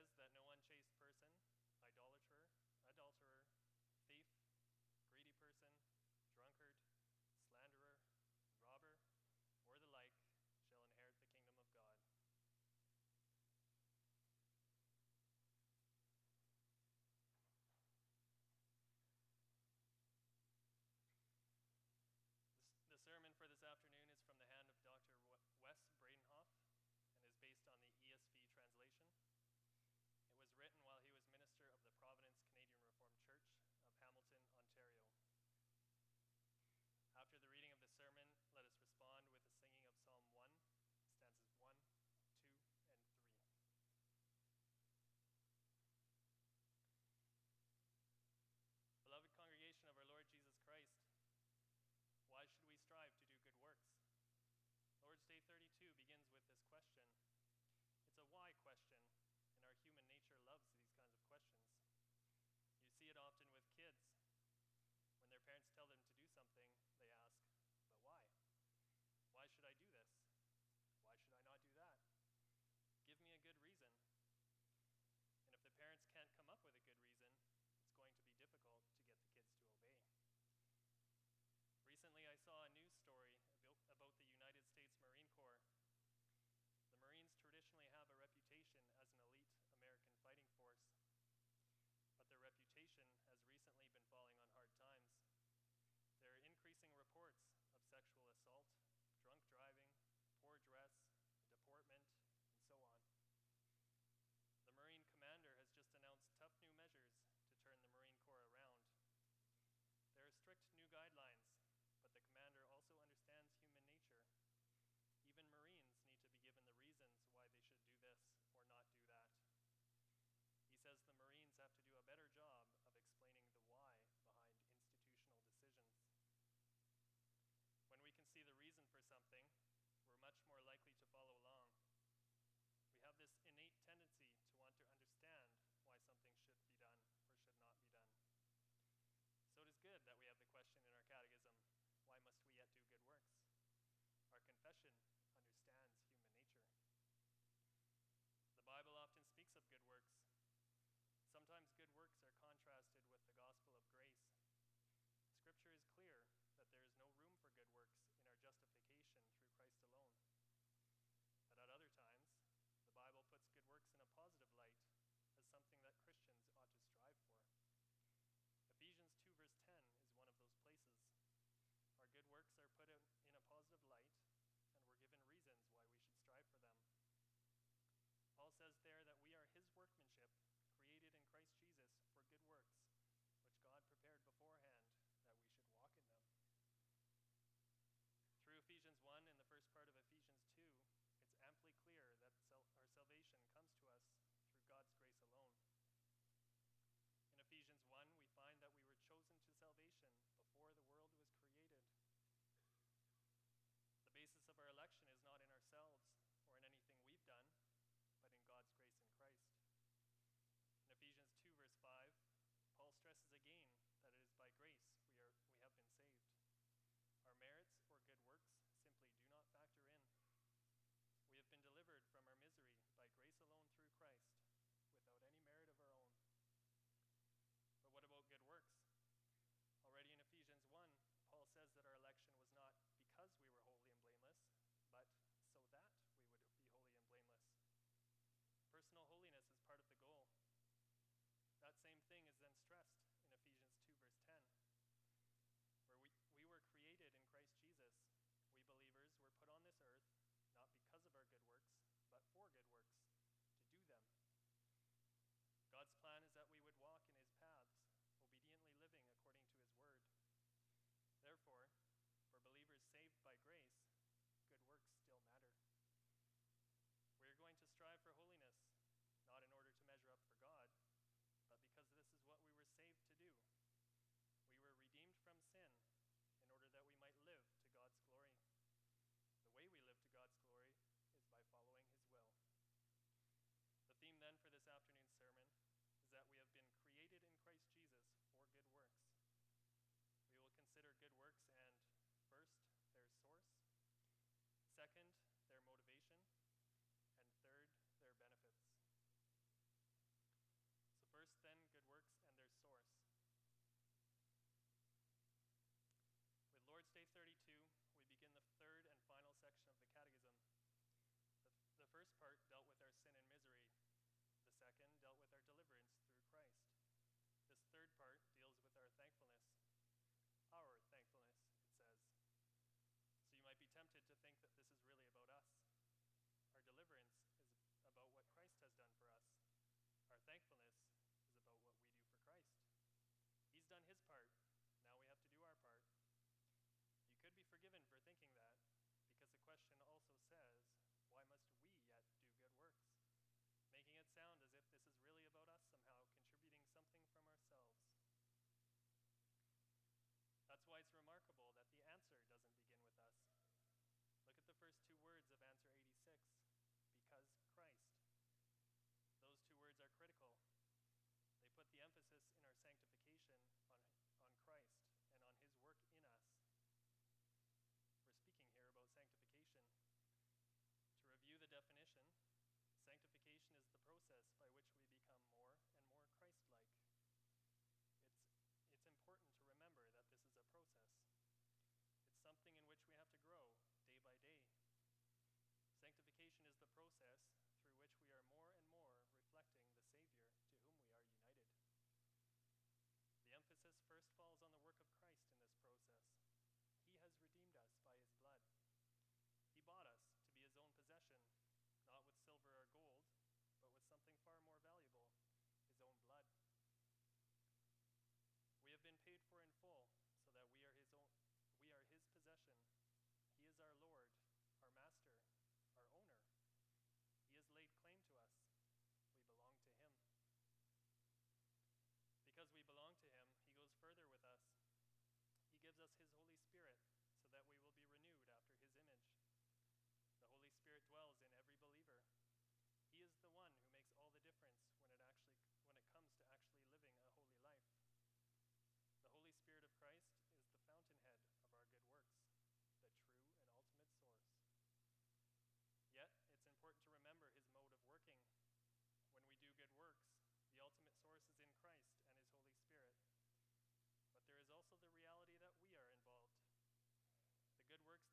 says that no one question, and our human nature loves these kinds of questions. You see it often with kids. When their parents tell them to do something, they ask, But why? Why should I do this? Why should I not do that? Give me a good reason. And if the parents can't come up with a good reason, it's going to be difficult to get the kids to obey. Recently, I saw a news guidelines, but the commander also understands human nature. Even Marines need to be given the reasons why they should do this or not do that. He says the Marines have to do a better job of explaining the why behind institutional decisions. When we can see the reason for something, we're much more likely to follow along. We have this innate tendency to want to understand why something should be done or should not be done. So it is good that we have works are put in, in a positive light, and we're given reasons why we should strive for them. Paul says there that stressed in Ephesians 2, verse 10, where we, we were created in Christ Jesus. We believers were put on this earth not because of our good works, but for good works, to do them. God's plan is that we would second, their motivation, and third, their benefits. So first, then, good works and their source. With Lord's Day 32, tempted to think that this is really about us. Our deliverance is about what Christ has done for us. Our thankfulness is about what we do for Christ. He's done his part. Now we have to do our part. You could be forgiven for thinking that, because the question also says, Why must we yet do good works? Making it sound as if this is really about us somehow, contributing something from ourselves. That's why it's remarkable that the grow day by day. Sanctification is the process through which we are more and more reflecting the Savior to whom we are united. The emphasis first falls on the work of Christ in this process. He has redeemed us by his blood. He bought us to be his own possession, not with silver or gold, but with something far more valuable, his own blood. We have been paid for in full was his holy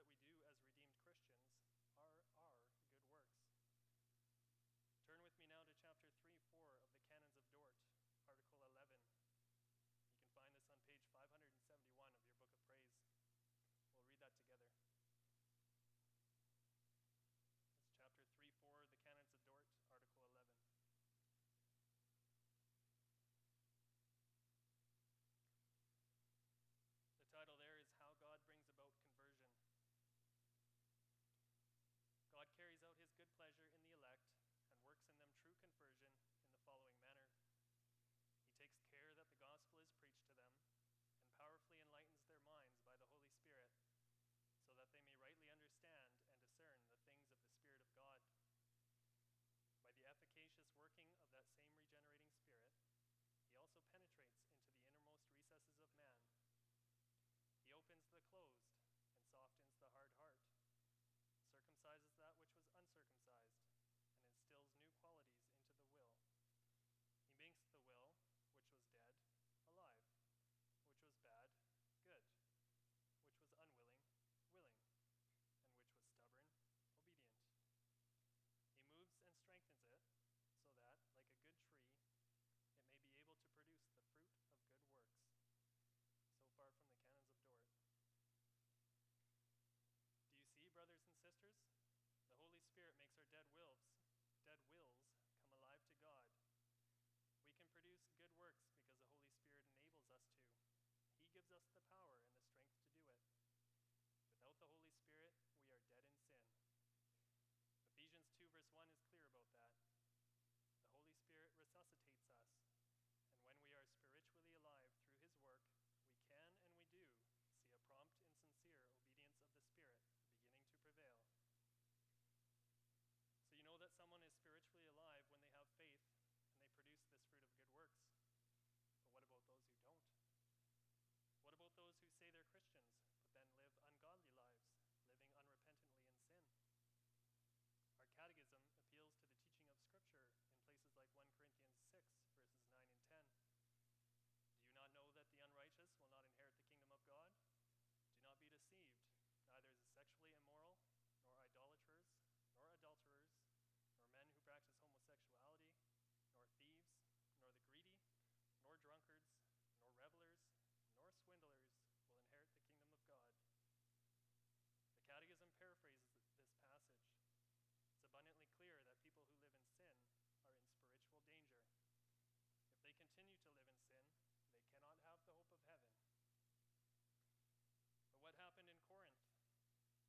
that we do recesses of man. He opens the close us the power drunkards, nor revelers, nor swindlers will inherit the kingdom of God. The Catechism paraphrases this passage. It's abundantly clear that people who live in sin are in spiritual danger. If they continue to live in sin, they cannot have the hope of heaven. But what happened in Corinth?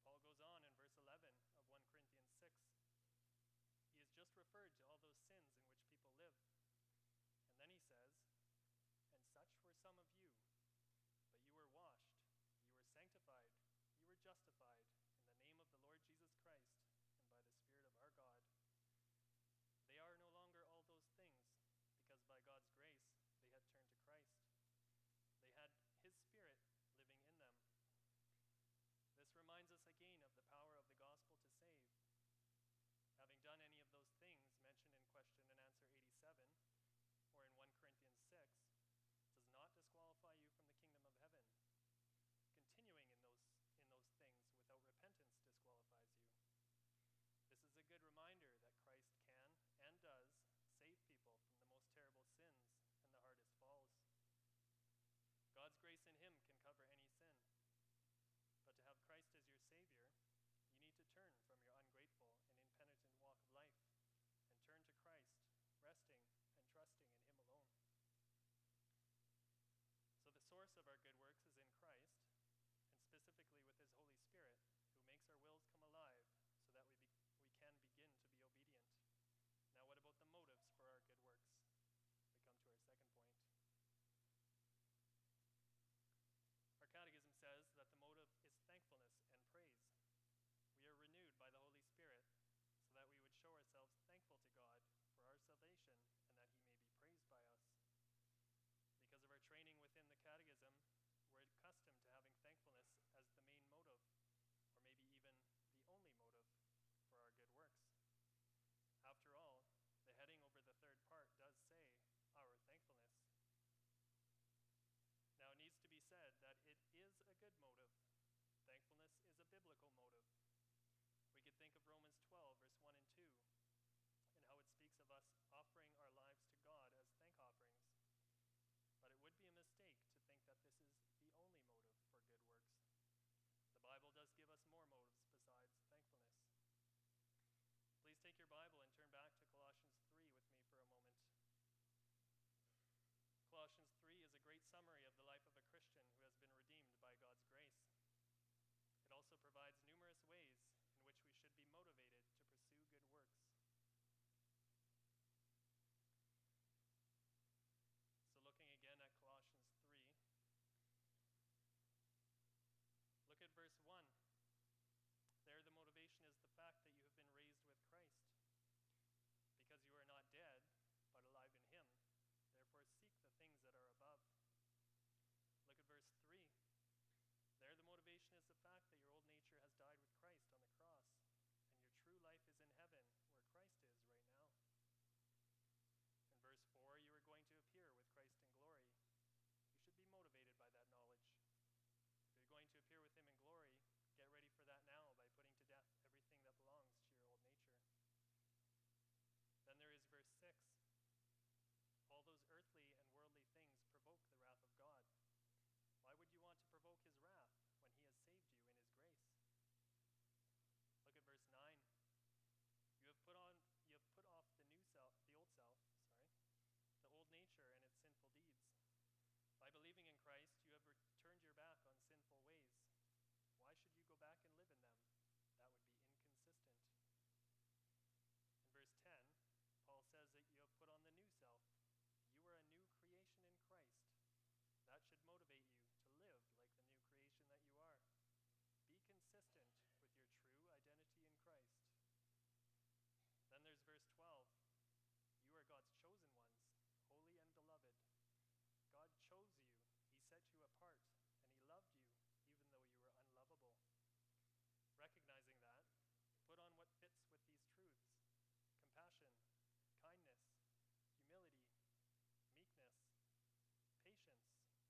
Paul goes on in verse 11 of 1 Corinthians 6. He has just referred to all those sins some of you, but you were washed, you were sanctified, you were justified After all, the heading over the third part does say our thankfulness. Now, it needs to be said that it is a good motive. Thankfulness is a biblical motive. We could think of Romans 12, verse 1 and 2, and how it speaks of us offering our lives to God as thank offerings. But it would be a mistake to think that this is the only motive for good works. The Bible does give us more motives besides thankfulness. Please take your Bible and turn. heart, and He loved you even though you were unlovable. Recognizing that, put on what fits with these truths compassion, kindness, humility, meekness, patience, forbearance, and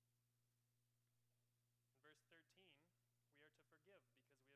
forgiveness. In verse 13, we are to forgive because we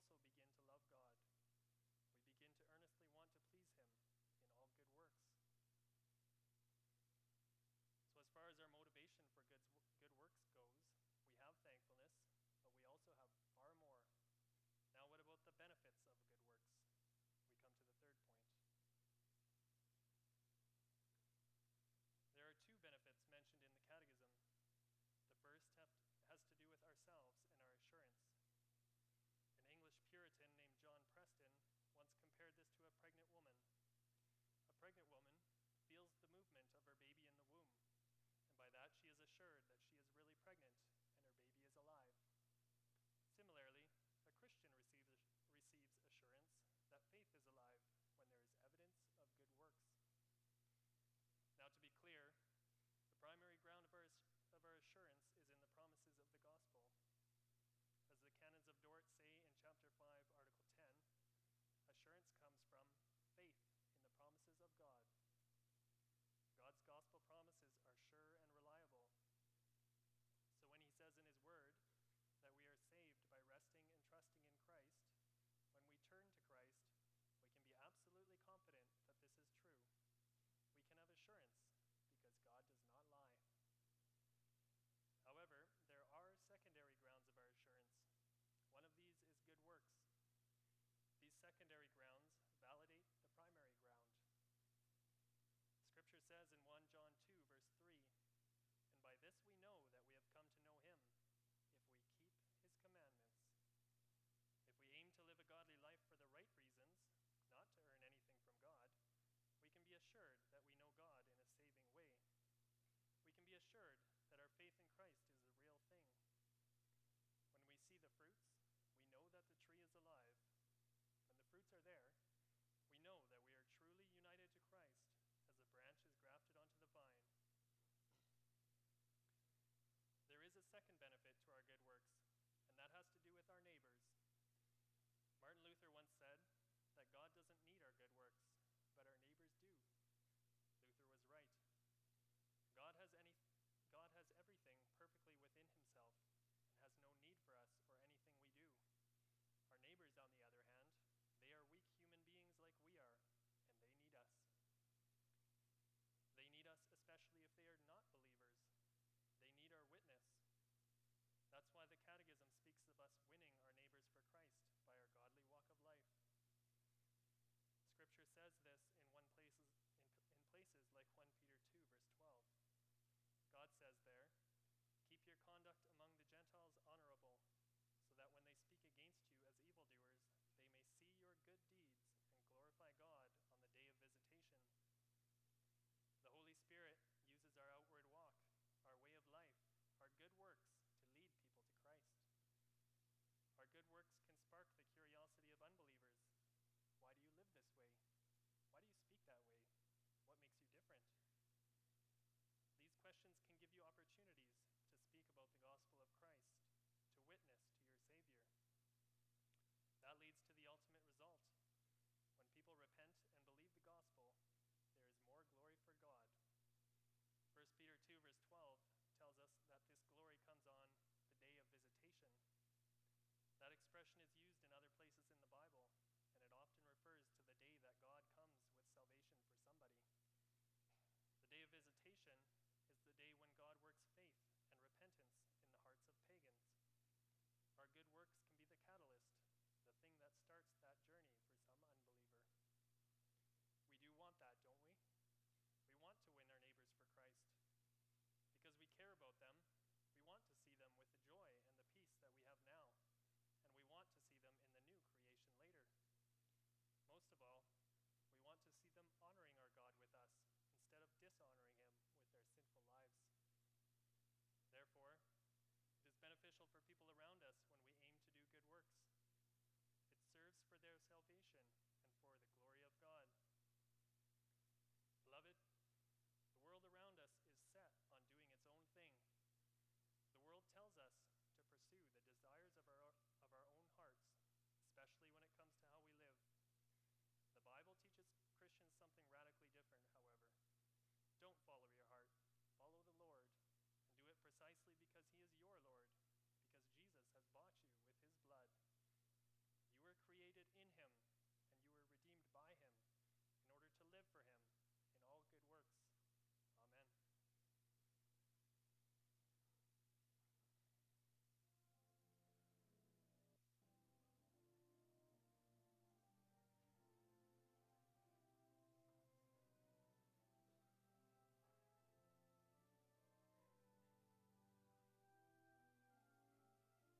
also begin to love God. We begin to earnestly want to please Him in all good works. So, as far as our motivation for good, good works goes, we have thankfulness, but we also have far more. Now, what about the benefits of pregnant woman feels the movement of her baby in the womb, and by that she is assured that she is really pregnant. secondary grounds validate the primary ground. Scripture says in 1 John 2, verse 3, And by this we second benefit to our good works, and that has to do with our neighbor. That's why the Catechism speaks of us winning our neighbors for Christ by our godly walk of life. Scripture says this in, one places, in, in places like 1 Peter 2, verse 12. God says there, spark the curiosity of unbelievers. Why do you live this way? Why do you speak that way? What makes you different? These questions can give you opportunities to speak about the gospel of Christ, to witness to your Savior. That leads to follow